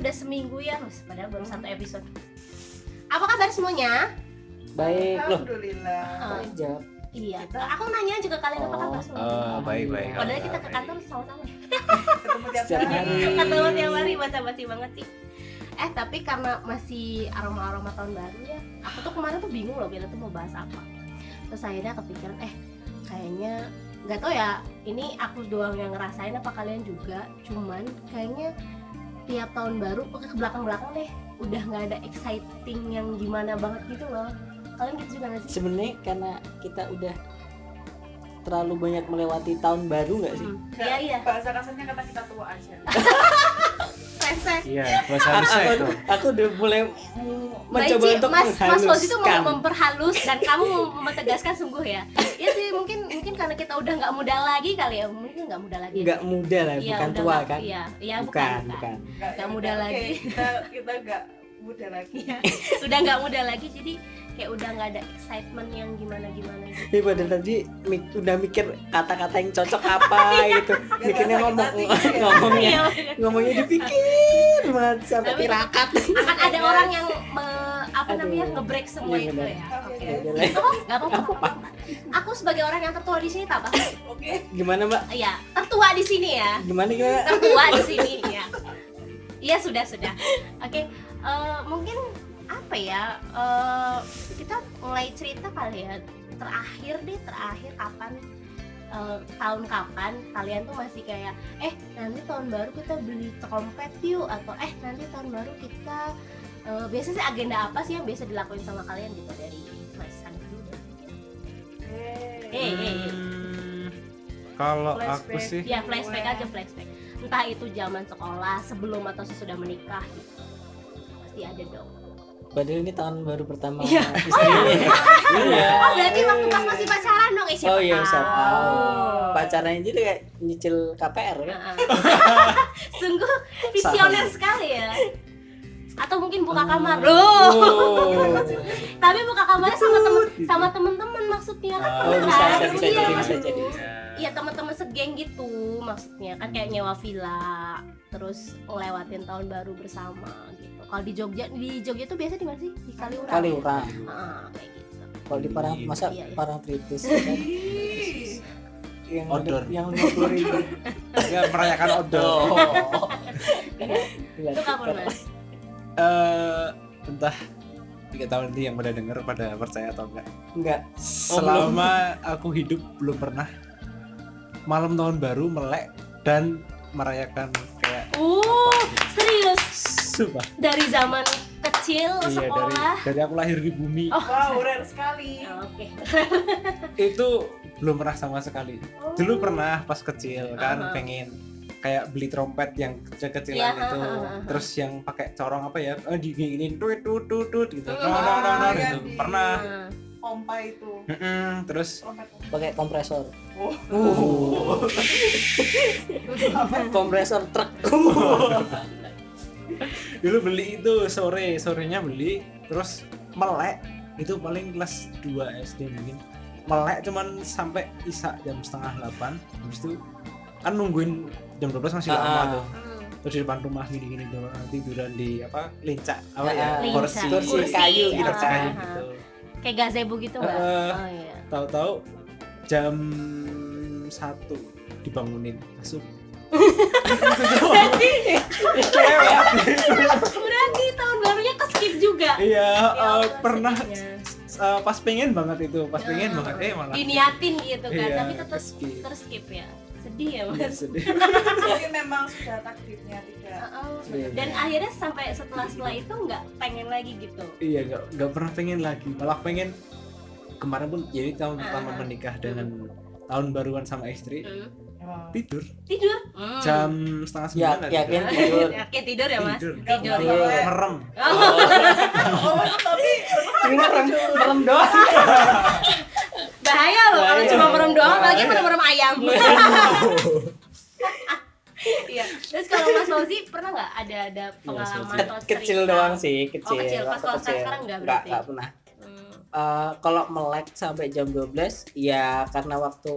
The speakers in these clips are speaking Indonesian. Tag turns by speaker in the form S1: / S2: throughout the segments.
S1: udah seminggu ya, Mas. Padahal baru satu episode. Apa kabar semuanya?
S2: Baik loh.
S3: Alhamdulillah.
S1: Eh,
S2: Jawab.
S1: iya, aku nanya juga kalian apa kabar
S2: Oh,
S1: semua?
S4: Oh, baik baik.
S1: Padahal kita ke kantor sama-sama.
S3: Ketemu tiap hari.
S1: Ketemu tiap hari basa-basi banget sih. Eh, tapi karena masih aroma-aroma tahun baru ya, aku tuh kemarin tuh bingung loh kita tuh mau bahas apa. Terus akhirnya kepikiran, eh kayaknya nggak tau ya, ini aku doang yang ngerasain apa kalian juga. Cuman kayaknya tiap tahun baru, oke ke belakang-belakang deh, udah nggak ada exciting yang gimana banget gitu loh. Kalian gitu juga nggak sih?
S2: Sebenarnya karena kita udah terlalu banyak melewati tahun baru nggak sih?
S1: Hmm, Iya iya,
S3: Bahasa kasarnya kata kita tua aja.
S4: Iya, bahasa
S2: aku,
S4: Indonesia itu.
S2: aku udah mulai mencoba
S1: Baik, Ci.
S2: untuk
S1: Mas Mas Fauzi itu mau memperhalus dan kamu mau menegaskan sungguh ya. Mungkin karena kita udah nggak muda lagi kali ya. Mungkin nggak muda lagi.
S2: nggak muda lah,
S1: Iya,
S2: bukan tua
S1: nggak-
S2: kan?
S1: Iya, iya bukan,
S2: bukan,
S1: bukan. Nggak muda
S3: Oke,
S1: lagi.
S3: Kita kita nggak muda lagi.
S1: Iya. udah nggak muda lagi jadi kayak udah nggak ada excitement yang gimana gimana gitu.
S2: Ini pada tadi mi- udah mikir kata-kata yang cocok apa gitu. Mikirnya ngomong ngomongnya
S1: Iya,
S2: ngomongnya dipikir banget sampai
S1: Tapi-
S2: tirakat.
S1: akan ada orang yang me- apa
S2: Aduh.
S1: namanya ngebreak semua
S2: Iya,
S1: itu ya.
S3: Oke,
S1: Oke.
S3: guys.
S2: Udah lah.
S1: Oh, nggak apa-apa. Aku sebagai orang yang tertua di sini tak apa.
S3: Oke.
S2: Gimana mbak?
S1: Iya, tertua di sini ya.
S2: Gimana gimana?
S1: tertua di sini ya. Iya sudah sudah. Oke, eh, mungkin apa ya? eh, kita mulai cerita kali ya. Terakhir deh, terakhir kapan? eh, tahun kapan kalian tuh masih kayak eh nanti tahun baru kita beli trompet yuk atau eh nanti tahun baru kita eh, biasanya sih agenda apa sih yang biasa dilakuin sama kalian gitu dari Mas dulu. Eh, eh, eh.
S4: Hmm, Kalau aku
S3: Flashback.
S4: sih,
S1: Ya flashback aja flashback. Entah itu zaman sekolah, sebelum atau sesudah menikah gitu. Pasti ada dong.
S2: Padahal ini tahun baru pertama
S1: Iya.
S2: istrinya. Iya.
S1: Oh berarti waktu pas masih pacaran dong, siapa
S2: Oh iya, siapa
S1: tahu.
S2: tahu. Pacarannya jadi kayak nyicil KPR kan?
S1: Heeh. Sungguh visioner sekali ya. Atau mungkin buka kamar. Loh.
S2: Oh.
S1: Tapi buka kamarnya sama temen sama temen-temen maksudnya kan.
S4: Oh,
S2: bisa, bisa, bisa
S1: Iya,
S2: jadi, bisa jadi.
S1: Iya teman-teman segeng gitu maksudnya kan kayak nyewa villa terus ngelewatin tahun baru bersama gitu. Kalau di Jogja di Jogja tuh biasa di mana sih? Di Kaliurang.
S2: Kali orang.
S1: Ah, kayak gitu.
S2: Kalau di parang masa
S1: Iya, iya.
S2: parang tritis kan? yang
S4: Outdoor.
S2: yang outdoor itu.
S4: ya merayakan outdoor.
S2: Oh. Gila.
S1: Itu kapan mas?
S4: Eh, entah tiga tahun ini yang pada denger pada percaya atau enggak.
S2: Enggak.
S4: Selama aku hidup belum pernah malam tahun baru melek dan merayakan kayak
S1: Uh, serius
S4: sumpah.
S1: dari zaman kecil
S4: Iya dari
S1: sekolah.
S4: dari aku lahir di bumi
S1: Oh.
S3: Wow, rare sekali.
S1: Oh, Oke.
S4: itu belum pernah sama sekali.
S1: Oh.
S4: Dulu pernah pas kecil kan
S1: Aha.
S4: pengen kayak beli trompet yang kecil-kecilan
S1: Iya,
S4: itu
S1: aha, aha.
S4: terus yang pakai corong apa ya oh diginiin tut tut tut tut gitu no, no, no, no, gitu
S3: iya,
S4: pernah
S1: Nah,
S3: Pompa itu.
S4: Mm-mm, terus
S3: Trompet.
S2: Pakai kompresor.
S3: Oh.
S2: Uh. kompresor truk.
S4: dulu beli itu sore sorenya beli terus melek itu paling kelas 2 SD mungkin melek cuman sampai isak jam setengah 8 habis itu kan nungguin jam 12 masih lama
S2: Ah.
S4: tuh
S1: hmm.
S4: terus di depan rumah gini-gini doang tiduran di apa lincak apa ya
S1: Lincak.
S4: kursi
S2: Kursi kayu
S4: kursi
S2: gitu.
S4: kayu gitu
S1: Kayak gazebo gitu nggak?
S4: Eh,
S1: oh iya.
S4: tahu-tahu jam satu dibangunin masuk
S1: Berarti tahun barunya ke skip juga.
S4: iya
S1: Allah,
S4: pernah eh, pas pengen banget itu pas pengen
S1: Ah.
S4: banget eh malah
S1: Diniatin gitu kan,
S4: Iya,
S1: tapi tetap
S4: skip.
S1: terskip ya. Sedih ya
S4: Iya,
S1: mas.
S4: sedih
S3: Mungkin memang sudah takdirnya tidak.
S1: Oh,
S2: Iya,
S1: Dan akhirnya sampai setelah setelah itu nggak pengen lagi gitu.
S4: iya nggak nggak pernah pengen lagi malah pengen kemarin pun jadi tahun
S1: Ah.
S4: pertama menikah dengan tahun baruan sama istri
S1: Hmm.
S3: Wow.
S4: tidur
S1: Tidur. Hmm.
S4: jam setengah
S2: Ya,
S4: sembilan nggak
S2: yakin
S4: tidur.
S2: tidur.
S1: Yakin tidur ya mas?
S4: Tidur.
S1: Tidur.
S3: Tidur.
S4: merem
S3: Oh, tapi
S2: Merem, merem doang.
S1: Bahaya loh kalau
S2: Bahaya.
S1: cuma merem doang, apalagi
S4: Bahaya.
S1: merem-merem ayam. Iya. Terus kalau Mas Fauzi pernah nggak ada ada pengalaman atau cerita?
S2: Kecil doang sih, kecil.
S1: Oh, kecil. Pas
S2: kecil.
S1: sekarang nggak berarti?
S2: nggak pernah.
S1: Hmm.
S2: Eh, kalau melek sampai jam 12 ya karena waktu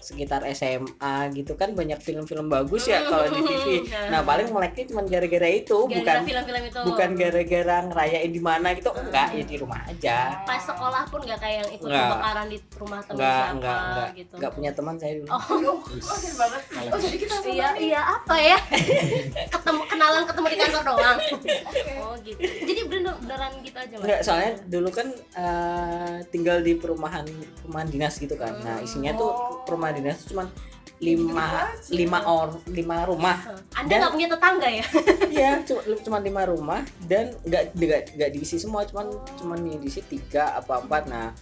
S2: sekitar SMA gitu kan banyak film-film bagus ya kalau di TV.
S1: Hmm,
S2: Nah paling meleknya cuma gara-gara itu, bukan
S1: gara-gara film-film itu
S2: bukan gara-gara ngerayain di mana gitu, enggak ya di rumah aja.
S1: pas sekolah pun nggak kayak yang ikut
S2: Nggak.
S1: kebakaran di rumah teman
S2: Enggak,
S1: siapa
S2: enggak, enggak,
S1: gitu
S2: enggak punya teman saya dulu.
S1: oh
S3: Oh, oh banget. Oh, jadi kita sama
S1: iya iya apa ya ketemu kenalan ketemu di kantor doang
S3: Oke.
S1: oh gitu jadi bener beneran gitu aja Mas?
S2: Enggak, soalnya dulu kan eh, tinggal di perumahan perumahan dinas gitu kan. Nah, isinya tuh
S3: Oh.
S2: perumahan dinas tuh cuman lima lima or lima rumah.
S1: anda nggak punya tetangga ya
S2: Iya, cuma cuma lima rumah dan nggak nggak nggak diisi semua, cuman cuman diisi tiga apa empat. Nah,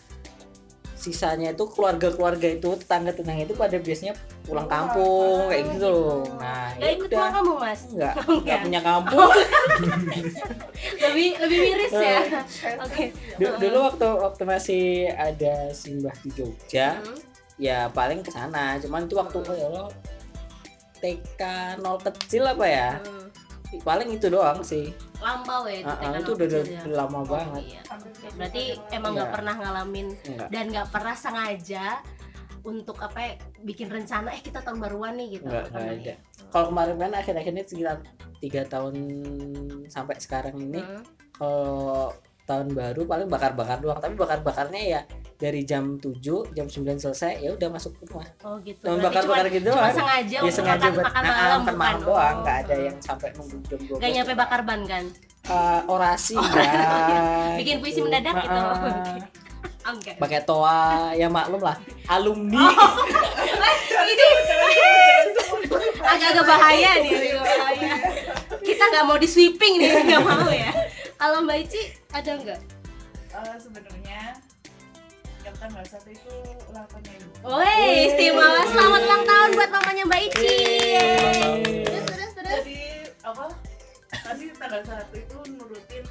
S2: sisanya itu keluarga-keluarga itu tetangga-tetangga itu pada biasanya pulang kampung kayak gitu loh. Nah,
S1: nggak
S2: ya
S1: ikut pulang kamu mas
S2: enggak
S1: Enggak.
S2: punya kampung.
S1: lebih lebih miris ya oke
S2: Du- dulu waktu waktu masih ada simbah di Jogja,
S1: Hmm.
S2: Ya paling ke sana. Cuman itu waktu oh ya Allah, TK nol kecil apa ya?
S1: Hmm.
S2: Paling itu doang sih.
S1: lampau ya itu
S2: ah,
S1: tekan
S2: itu udah,
S1: ya.
S2: udah lama
S1: Oh,
S2: banget.
S1: iya. Berarti emang nggak
S2: Iya.
S1: pernah ngalamin
S2: Enggak.
S1: dan nggak pernah sengaja untuk apa ya, bikin rencana eh kita tahun baruan nih gitu
S2: Enggak,
S1: Nggak
S2: enggak
S1: pernah
S2: ada.
S1: ya?
S2: Kalau kemarin kan akhir-akhir ini sekitar tiga tahun sampai sekarang ini,
S1: Hmm.
S2: kalau tahun baru paling bakar-bakar doang. Tapi bakar-bakarnya ya dari jam 7, jam 9 selesai, ya udah masuk rumah.
S1: oh gitu
S2: Cuma bakar-bakar
S1: cuma-
S2: gitu
S1: cuma sengaja
S2: Ya
S1: untuk
S2: sengaja
S1: makan,
S2: buat
S1: makan
S2: nah,
S1: malam
S2: makan
S1: bukan
S2: malam doang,
S1: Oh.
S2: nggak ada yang sampai nunggu jam 12.
S1: Gak nyampe bakar ban kan?
S2: Eh, orasi enggak.
S1: Bikin puisi mendadak gitu.
S2: Ah,
S1: Oh, enggak.
S2: pakai toa ya maklum lah alumni
S1: Ini agak-agak bahaya nih, bahaya. Kita nggak mau di sweeping nih, nggak mau ya. Kalau Mbak Ici ada nggak?
S3: Eh, sebenarnya yang tanggal satu itu ulang tahunnya ibu.
S1: Woi, istimewa. Selamat ulang tahun buat mamanya Mbak Ici. Terus, terus, terus.
S3: Jadi apa? Tadi tanggal satu itu nurutin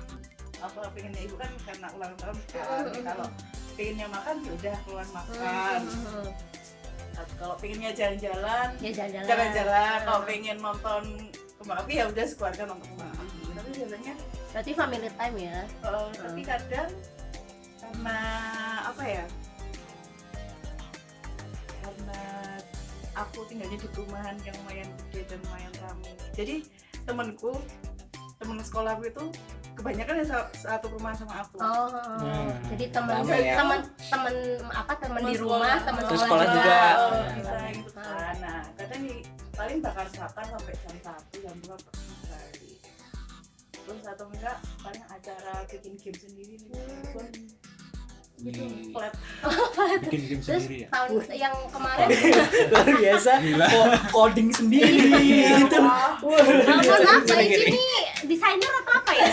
S3: apa pengennya ibu kan karena ulang tahun kan. Kalau pengennya makan ya udah keluar makan. Kalau pengennya jalan-jalan
S1: Ya jalan-jalan.
S3: jalan-jalan. Kalau pengen nonton kembang api ya udah sekeluarga nonton kembang api. Tapi biasanya
S1: Berarti family time ya.
S3: eh, tapi kadang karena apa ya? Karena aku tinggalnya di perumahan yang lumayan gede dan lumayan ramai. Jadi temanku, temen sekolahku itu kebanyakan yang sa- satu perumahan sama aku.
S1: Oh,
S2: Hmm,
S1: jadi teman
S2: ya.
S1: teman teman apa teman di rumah,
S3: sekolah.
S1: teman
S2: Terus
S1: sekolah
S2: sekolah juga.
S3: Oh,
S2: Nah.
S3: bisa gitu kan. Nah, kadang di, paling bakar-bakar sampai jam satu jam dua sekali. Terus atau enggak paling acara bikin game sendiri nih. Pun Itu
S4: Wih,
S3: flat.
S4: bikin game
S1: Terus
S4: sendiri ya
S1: tahun yang kemarin
S2: luar biasa
S4: Gila.
S2: coding sendiri gitu
S3: Wah,
S1: Nah, mohon
S2: ngeri.
S1: ini desainer atau apa ya?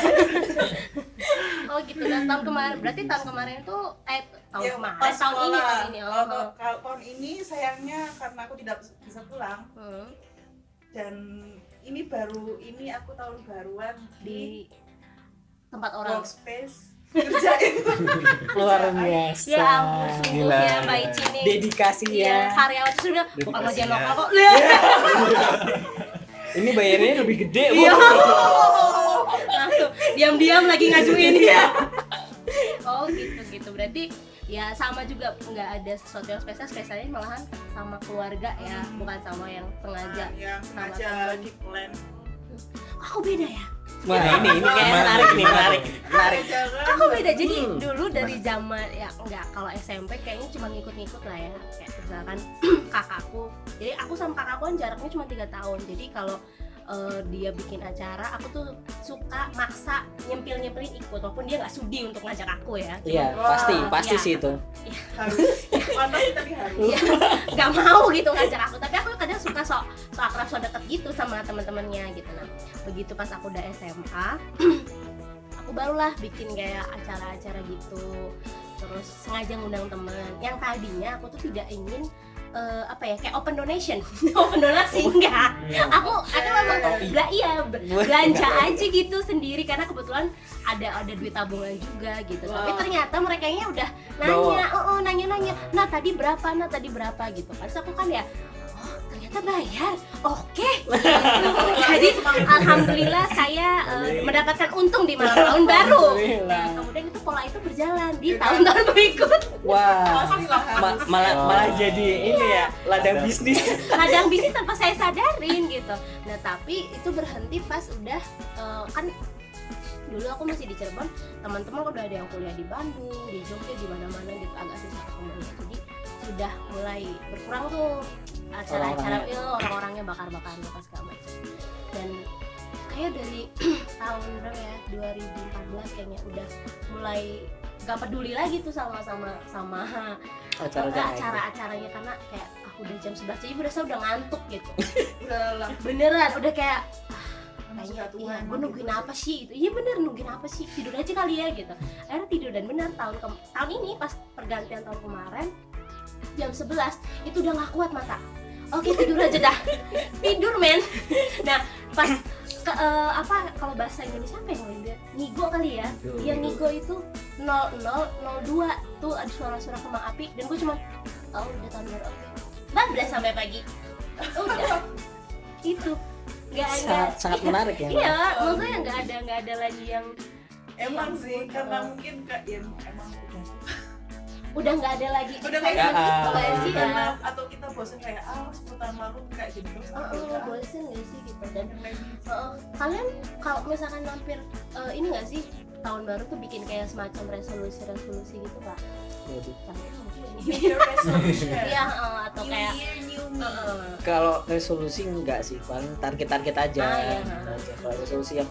S1: oh gitu, dan tahun kemarin, berarti tahun kemarin itu, eh tahun
S3: ya,
S1: kemarin,
S3: pas
S1: tahun ini,
S3: sekolah.
S1: tahun ini, oh,
S3: Kalau-
S1: oh.
S3: kalau tahun ini sayangnya karena aku tidak bisa pulang
S1: Hmm,
S3: dan ini baru ini aku tahun baruan di
S1: di tempat orang.
S3: workspace kerjain
S2: luar biasa
S1: Ya ampun, ya Mbak Ici nih.
S2: dedikasi
S1: Iya,
S2: ya
S1: karyawan itu sudah bukan
S4: Dedikasi
S1: ngerjain
S4: ya.
S1: lokal kok.
S2: ini bayarnya lebih gede.
S1: Iya. Langsung diam-diam lagi ngajuin ya. Oh gitu gitu berarti ya sama juga nggak ada sesuatu yang spesial spesialnya malahan sama keluarga ya bukan sama yang sengaja
S3: yang
S1: Sama
S3: sengaja di plan
S1: aku beda ya
S2: Wah ini ini kayak menarik nih menarik menarik.
S1: Aku beda? Jadi
S2: Hmm.
S1: dulu dari zaman ya enggak kalau SMP kayaknya cuma ngikut-ngikut lah ya. Kayak misalkan kakakku. Jadi aku sama kakakku kan jaraknya cuma tiga tahun. Jadi kalau eh, dia bikin acara aku tuh suka maksa nyempil nyempilin ikut walaupun dia nggak sudi untuk ngajak aku ya.
S2: Iya
S3: Wah,
S2: pasti pasti
S1: iya.
S2: sih itu.
S3: Harus pantas sih tapi harus.
S1: Iya, nggak mau gitu ngajak aku. Tapi aku kadang suka sok sok akrab sok deket gitu sama teman-temannya gitu. Nah begitu pas aku udah SMA aku barulah bikin kayak acara-acara gitu. Terus sengaja ngundang temen. Yang tadinya aku tuh tidak ingin eh, apa ya kayak open donation. Open donasi enggak. Aku aku memang bela iya be- belanja aja gitu sendiri. Karena kebetulan ada ada duit tabungan juga gitu. Tapi
S3: Wah.
S1: ternyata mereka udah nanya oh, oh nanya nanya. Nah tadi berapa? Nah tadi berapa? gitu. Kan Terus aku kan ya oh ternyata bayar. Oke. Jadi alhamdulillah saya eh, mendapatkan untung di malam tahun baru. Nah kemudian itu pola itu berjalan di tahun-tahun berikut.
S2: Wah, ma- malah
S4: Oh.
S2: malah jadi ini ya ladang bisnis.
S1: ladang bisnis tanpa saya sadarin gitu. Nah tapi itu berhenti pas udah eh, kan dulu aku masih di Cirebon teman-teman udah ada yang kuliah di Bandung di Jogja di mana-mana gitu. Agak susah ketemu jadi sudah mulai berkurang tuh acara-acara
S2: Orang-orangnya.
S1: ya, orang-orangnya bakar-bakaran apa segala macam dan kayak dari tahun berapa ya 2014 kayaknya udah mulai gak peduli lagi tuh sama sama sama
S2: Acara-acara itu.
S1: acara-acaranya karena kayak aku udah jam 11 jadi berasa udah ngantuk gitu
S3: udah
S1: beneran udah kayak
S3: Masih
S1: kayaknya iya gue nungguin
S3: gitu.
S1: apa sih itu iya bener nungguin apa sih tidur aja kali ya gitu akhirnya tidur dan bener tahun ke tahun ini pas pergantian tahun kemarin jam 11 itu udah nggak kuat mata. Oke tidur aja dah. Tidur men. Nah pas ke, eh, apa kalau bahasa Indonesia apa yang dia ngigo kali ya?
S2: Ngigo. ngigo.
S1: itu 0002 tuh ada suara-suara kembang api. Dan gue cuma oh udah tahun baru oke. Bablas sampai pagi. Udah. Itu. Nggak ada.
S2: Sangat sangat menarik ya.
S1: Iya, maksudnya nggak ada nggak ada lagi yang
S3: emang sih karena mungkin kak ya emang udah
S1: nggak ada lagi
S3: Udah nggak
S2: ada.
S1: sih ya.
S3: karena atau kita bosan kayak ah seputar lalu kayak gitu terus
S1: Oh, oh,
S3: ya?
S1: bosen nggak sih gitu dan oh, kalian kalau misalkan mampir eh, ini nggak sih tahun baru tuh bikin kayak semacam resolusi-resolusi gitu pak? Iya eh, atau
S3: New
S1: kayak
S3: Year, new me.
S2: Kalau resolusi enggak sih, paling target-target aja.
S1: Ah, iya.
S2: Gitu aja. Kalau resolusi yang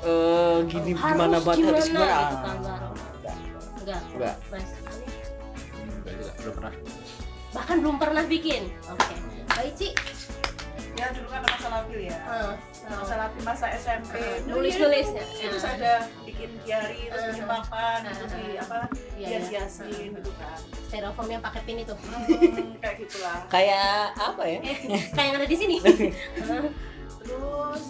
S2: eh gini
S1: harus
S2: gimana banget harus
S1: gimana
S2: gimana.
S1: gitu kan
S2: Enggak.
S1: enggak. Mas,
S4: juga, belum pernah.
S1: bahkan belum pernah bikin. Oke. Baik Ci
S3: ya dulu kan masa labil ya.
S1: Eh,
S3: masa labil masa SMP New
S1: nulis-nulis
S3: Year,
S1: ya.
S3: terus ada bikin diary terus bikin papan terus di apa
S1: iya, iya.
S3: hiasin gitu kan.
S1: Styrofoam yang pakai pin itu.
S3: Hmm, kayak gitulah.
S2: Kayak apa ya?
S1: eh, kayak yang ada di sini.
S3: Terus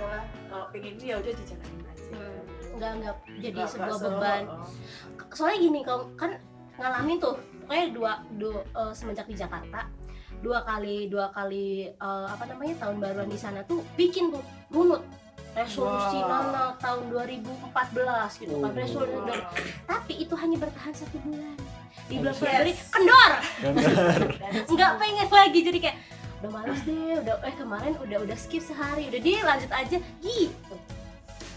S3: kalau pengen ya udah dijalanin aja
S1: Hmm, nggak nggak jadi
S3: Nggak-
S1: sebuah
S3: nggak
S1: beban
S3: oh.
S1: soalnya gini kalau kan ngalamin tuh pokoknya dua, dua eh, semenjak di Jakarta dua kali dua kali eh, apa namanya tahun baruan di sana tuh bikin tuh runut resolusi
S3: Wow.
S1: Nana tahun 2014 gitu kan
S2: Oh.
S1: resolusi
S3: Wow.
S1: dari- tapi itu hanya bertahan satu bulan di bulan
S3: Yes.
S1: Februari kendor nggak pengen lagi jadi kayak udah males deh udah eh kemarin udah udah skip sehari. Udah dia lanjut aja. Gitu.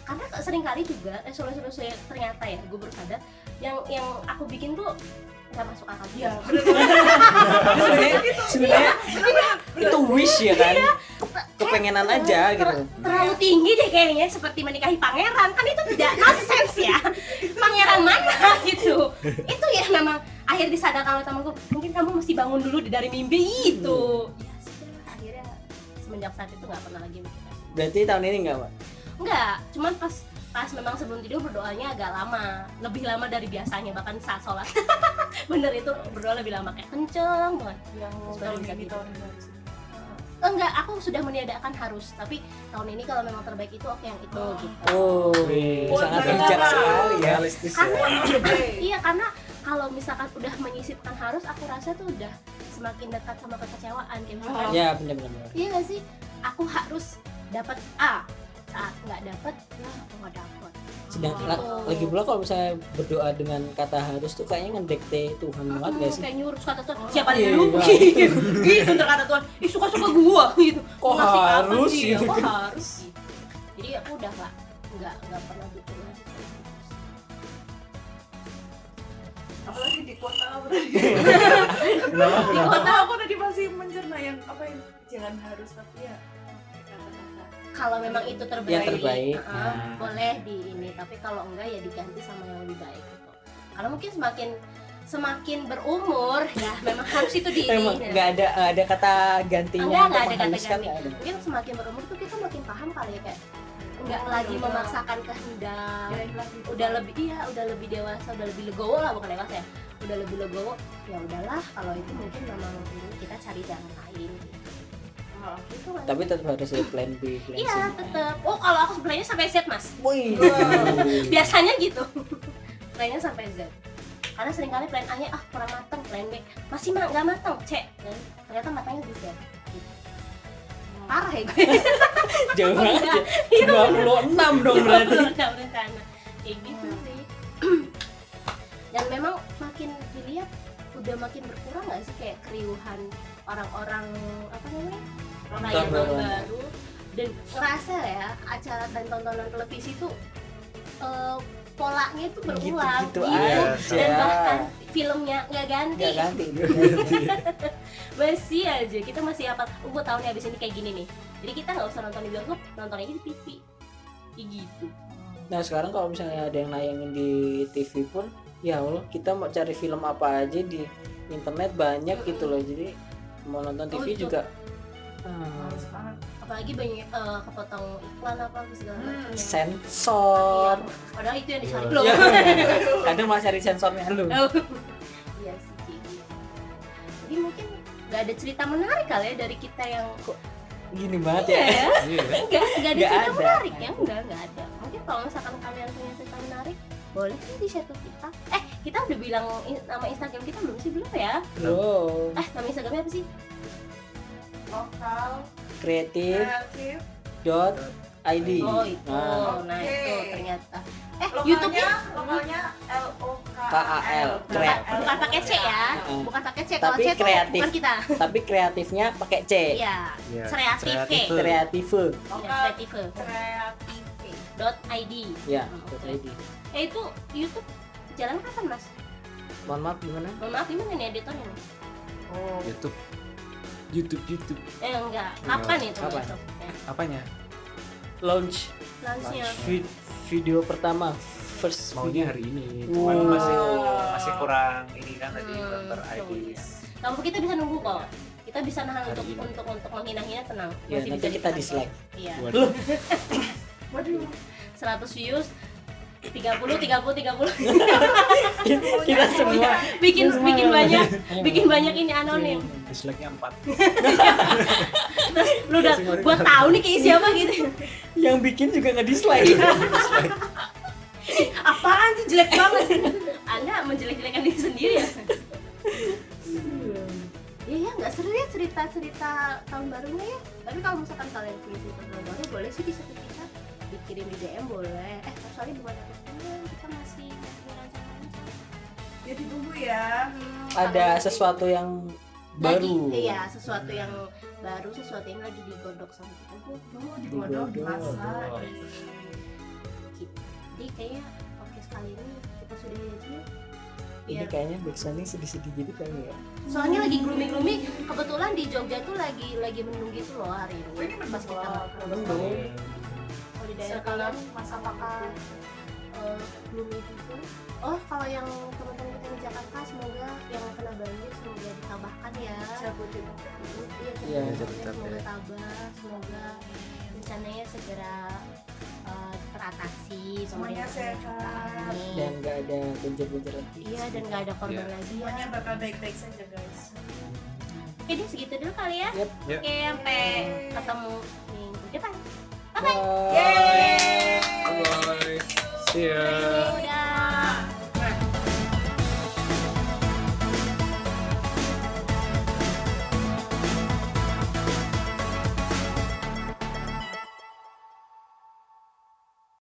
S1: Karena sering kali juga resolusi-resolusi yang ternyata ya gue baru sadar yang yang aku bikin tuh nggak masuk akal
S3: Iya,
S1: juga.
S2: Sebenarnya sebenarnya itu wish ya kan? Ke- Kepengenan aja gitu.
S1: terlalu tinggi deh kayaknya seperti menikahi pangeran. Kan itu tidak nonsense ya. Pangeran mana gitu? Itu ya memang akhir disadarkan oleh temanku mungkin kamu mesti bangun dulu dari mimpi itu. ya akhirnya semenjak saat itu nggak pernah lagi
S2: Berarti tahun ini enggak, Pak?
S1: Enggak, cuman pas pas memang sebelum tidur berdoanya agak lama, lebih lama dari biasanya bahkan saat sholat. Bener itu berdoa lebih lama kayak kenceng banget.
S3: yang tahun
S1: bisa
S3: ini tahun harus.
S1: Enggak, aku sudah meniadakan harus, tapi tahun ini kalau memang terbaik itu oke yang itu gitu.
S2: Oh,
S4: Wih,
S2: sangat bijak sekali ya.
S4: Realistis
S1: Karena
S4: ya.
S1: Iya karena kalau misalkan udah menyisipkan harus, aku rasa tuh udah semakin dekat sama kekecewaan kayak misalkan,
S3: Oh.
S2: Ya, benar-benar.
S1: iya gak sih? Aku harus dapat A, saat nggak dapat ya aku nggak dapat.
S2: Sedang
S1: Gitu.
S2: la- lagi pula kalau misalnya berdoa dengan kata harus tuh kayaknya ngedekte Tuhan banget gak sih?
S1: kayak nyuruh kata Tuhan
S3: Oh,
S1: siapa
S2: iya,
S1: dulu
S2: iya.
S1: gitu gitu ntar kata Tuhan ih suka suka gua gitu
S2: Kok
S1: ngasih apa
S2: harus
S1: sih?
S2: gitu?
S1: kok harus gitu jadi aku udah gak nggak nggak pernah bikin lagi
S3: apalagi di kota
S4: Kenapa,
S3: di kota aku tadi masih mencerna yang apa yang jangan harus tapi ya kata-kata
S1: kalau memang itu terbaik,
S2: Yang terbaik.
S1: uh,
S2: Nah.
S1: boleh di ini tapi kalau enggak ya diganti sama yang lebih baik gitu karena mungkin semakin semakin berumur ya memang harus itu di
S2: Emang
S1: ini.
S2: nggak ada ada kata gantinya
S1: Enggak, enggak ada kata ganti. mungkin semakin berumur tuh kita makin paham kali ya kayak nggak lagi
S3: iya.
S1: memaksakan kehendak
S3: lagi.
S1: udah lebih iya udah lebih dewasa udah lebih legowo lah bukan dewasa ya udah lebih legowo ya udahlah kalau itu mungkin memang ini kita cari jalan lain
S3: Oh.
S1: itu
S2: Tapi tetap harus ada plan B, plan C.
S1: iya tetap oh kalau aku sebenarnya sampai Z mas
S2: Wih.
S1: biasanya gitu plannya sampai Z karena sering kali plan A nya ah kurang mateng plan B masih ma- nggak mateng C dan ternyata matangnya di Z. parah ya gue.
S2: Jauh banget
S1: Iya,
S2: ya 26 dong berarti.
S1: Nggak berencana kayak gitu sih. Dan memang makin dilihat udah makin berkurang nggak sih kayak keriuhan orang-orang apa namanya rakyat tahun baru? Dan ngerasa ya acara dan tontonan televisi tuh eh, polanya tuh berulang
S2: gitu-gitu
S1: gitu.
S2: aja
S1: dan bahkan filmnya nggak ganti.
S2: Nggak ganti.
S1: Masih aja kita masih apa oh, gue tahu nih abis ini kayak gini nih. Jadi kita nggak usah nonton di bioskop nonton aja di TV kayak gitu.
S2: Nah sekarang kalau misalnya ada yang nayangin di TV pun ya Allah kita mau cari film apa aja di internet banyak gitu loh. Jadi mau nonton
S1: Oh,
S2: TV
S1: itu.
S2: juga hmm.
S1: Apalagi banyak eh, kepotong iklan apa segala
S3: Hmm.
S1: macam ya.
S2: sensor
S1: Iya, padahal itu yang dicari
S4: Iya.
S1: lo
S2: Ya. kadang malah cari sensornya lu
S1: iya sih kayak gitu. jadi mungkin nggak ada cerita menarik kali ya dari kita yang
S2: gini banget
S1: iya
S2: ya
S1: ya
S4: Iya.
S1: nggak nggak ada
S2: Nggak
S1: cerita
S2: ada.
S1: menarik ya nggak nggak ada mungkin kalau misalkan kalian punya cerita menarik boleh sih di share ke kita eh kita udah bilang nama instagram kita belum sih belum ya
S2: belum
S1: eh nama instagramnya apa sih
S3: Lokal,
S2: kreatif dot id
S1: oh itu.
S2: Nah.
S1: Nah itu ternyata. Eh youtube-nya?
S3: lokalnya L O K
S1: bukan,
S2: kreatif.
S1: bukan pakai C ya?
S2: Hmm.
S1: bukan pakai C kalau
S2: Tapi
S1: C
S2: kreatif.
S1: bukan kita.
S2: Tapi kreatifnya pakai C.
S1: Iya.
S4: Iya,
S1: kreatif.
S4: Kreatif.
S2: kreatif.
S1: Iya, dot id
S2: ya
S1: Hmm,
S2: dot id
S1: eh itu YouTube jalan kapan mas?
S2: Mohon maaf gimana?
S1: Mohon maaf gimana nih editornya nih
S3: Oh,
S4: YouTube YouTube YouTube.
S1: Eh enggak. Kapan itu
S2: Kapan?
S1: YouTube?
S4: Apanya?
S2: Launch.
S1: Launchnya
S2: vid- video pertama. First
S4: maunya
S2: video.
S4: hari ini. Cuman
S2: Wow.
S4: masih masih kurang ini kan tadi
S1: Hmm,
S4: ID.
S1: Kamu kita bisa nunggu kok. Kita bisa nahan
S4: Hari
S1: untuk
S4: ini.
S1: untuk untuk menghina-hina tenang.
S2: Ya
S1: Masih
S2: nanti
S1: bisa
S2: kita dislike.
S1: Iya.
S4: Waduh.
S3: waduh.
S1: 100 views 30 30 30
S2: kita semua.
S1: Bikin
S2: Kita semua.
S1: bikin banyak bikin banyak ini anonim.
S4: Dislike-nya 4
S1: terus lu udah gua tahu nih kayak siapa gitu.
S2: Yang bikin juga nggak dislike.
S1: Apaan sih jelek banget. Anda menjelek-jelekan diri sendiri ya? Iya ya nggak seru ya cerita cerita tahun barunya ya. Tapi kalau misalkan kalian punya cerita tahun baru boleh sih di situ kita dikirim di DM boleh eh soalnya belum ada rekening, kita masih masih merencanakan
S3: Ya ditunggu ya.
S1: Hmm,
S2: ada sesuatu yang
S1: lagi,
S2: baru
S1: iya sesuatu yang baru sesuatu yang lagi digodok sama kita tuh
S3: Oh, digodok
S2: Digodok.
S3: masak.
S1: jadi kayaknya podcast kali ini kita sudah aja
S2: ini kayaknya backsoundnya sedih-sedih gitu kayaknya ya
S1: soalnya lagi gloomy gloomy kebetulan di Jogja tuh lagi lagi mendung gitu loh hari ini
S3: Oh, ini
S1: pas kita.
S2: Mendung.
S1: Kalau di daerah kalian masa apakah eh, gloomy gitu oh kalau yang teman-teman kita di Jakarta semoga yang kena banjir semoga ditabahkan ya
S3: Jabodetabek.
S1: iya
S2: Iya,
S4: Jabodetabek.
S1: semoga tabah semoga bencananya segera eh, teratasi
S3: Semuanya sehat.
S2: Dan nggak ada benjir-benjir lagi
S1: iya dan nggak ada korban
S4: Iya.
S1: lagi ya
S3: Semuanya bakal baik-baik saja guys.
S1: oke deh segitu dulu kali ya
S2: Yep.
S4: Yep.
S1: oke sampai ketemu
S2: Bye.
S3: Bye.
S4: Bye. See ya.